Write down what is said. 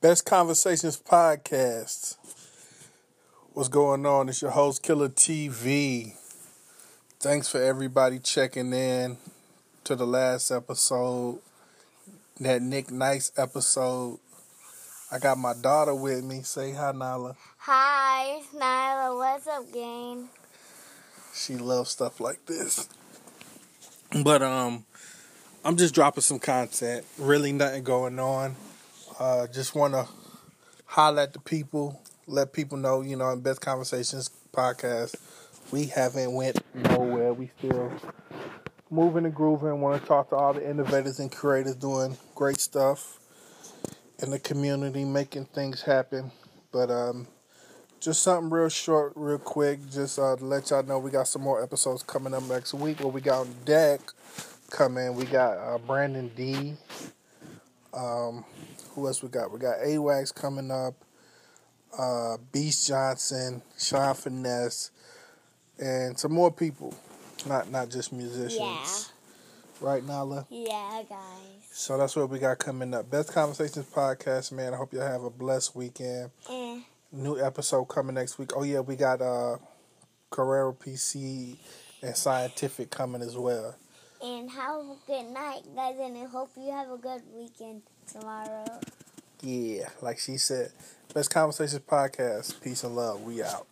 Best Conversations Podcast. What's going on? It's your host, Killer TV. Thanks for everybody checking in to the last episode, that Nick Nice episode. I got my daughter with me. Say hi, Nyla. Hi, Nyla. What's up, gang? She loves stuff like this. But um, I'm just dropping some content. Really nothing going on. Uh, just want to holler at the people, let people know, you know, in Best Conversations podcast, we haven't went nowhere. We still moving and grooving. Want to talk to all the innovators and creators doing great stuff in the community, making things happen. But um, just something real short, real quick, just uh, to let y'all know we got some more episodes coming up next week. What we got on deck coming, we got uh, Brandon D. Um, who else we got? We got AWAX coming up, uh, Beast Johnson, Sean Finesse, and some more people. Not not just musicians. Right, Nala? Yeah, guys. So that's what we got coming up. Best Conversations podcast, man. I hope you have a blessed weekend. Eh. New episode coming next week. Oh yeah, we got uh Carrera PC and Scientific coming as well. And have a good night, guys, and I hope you have a good weekend tomorrow. Yeah, like she said. Best Conversations podcast. Peace and love. We out.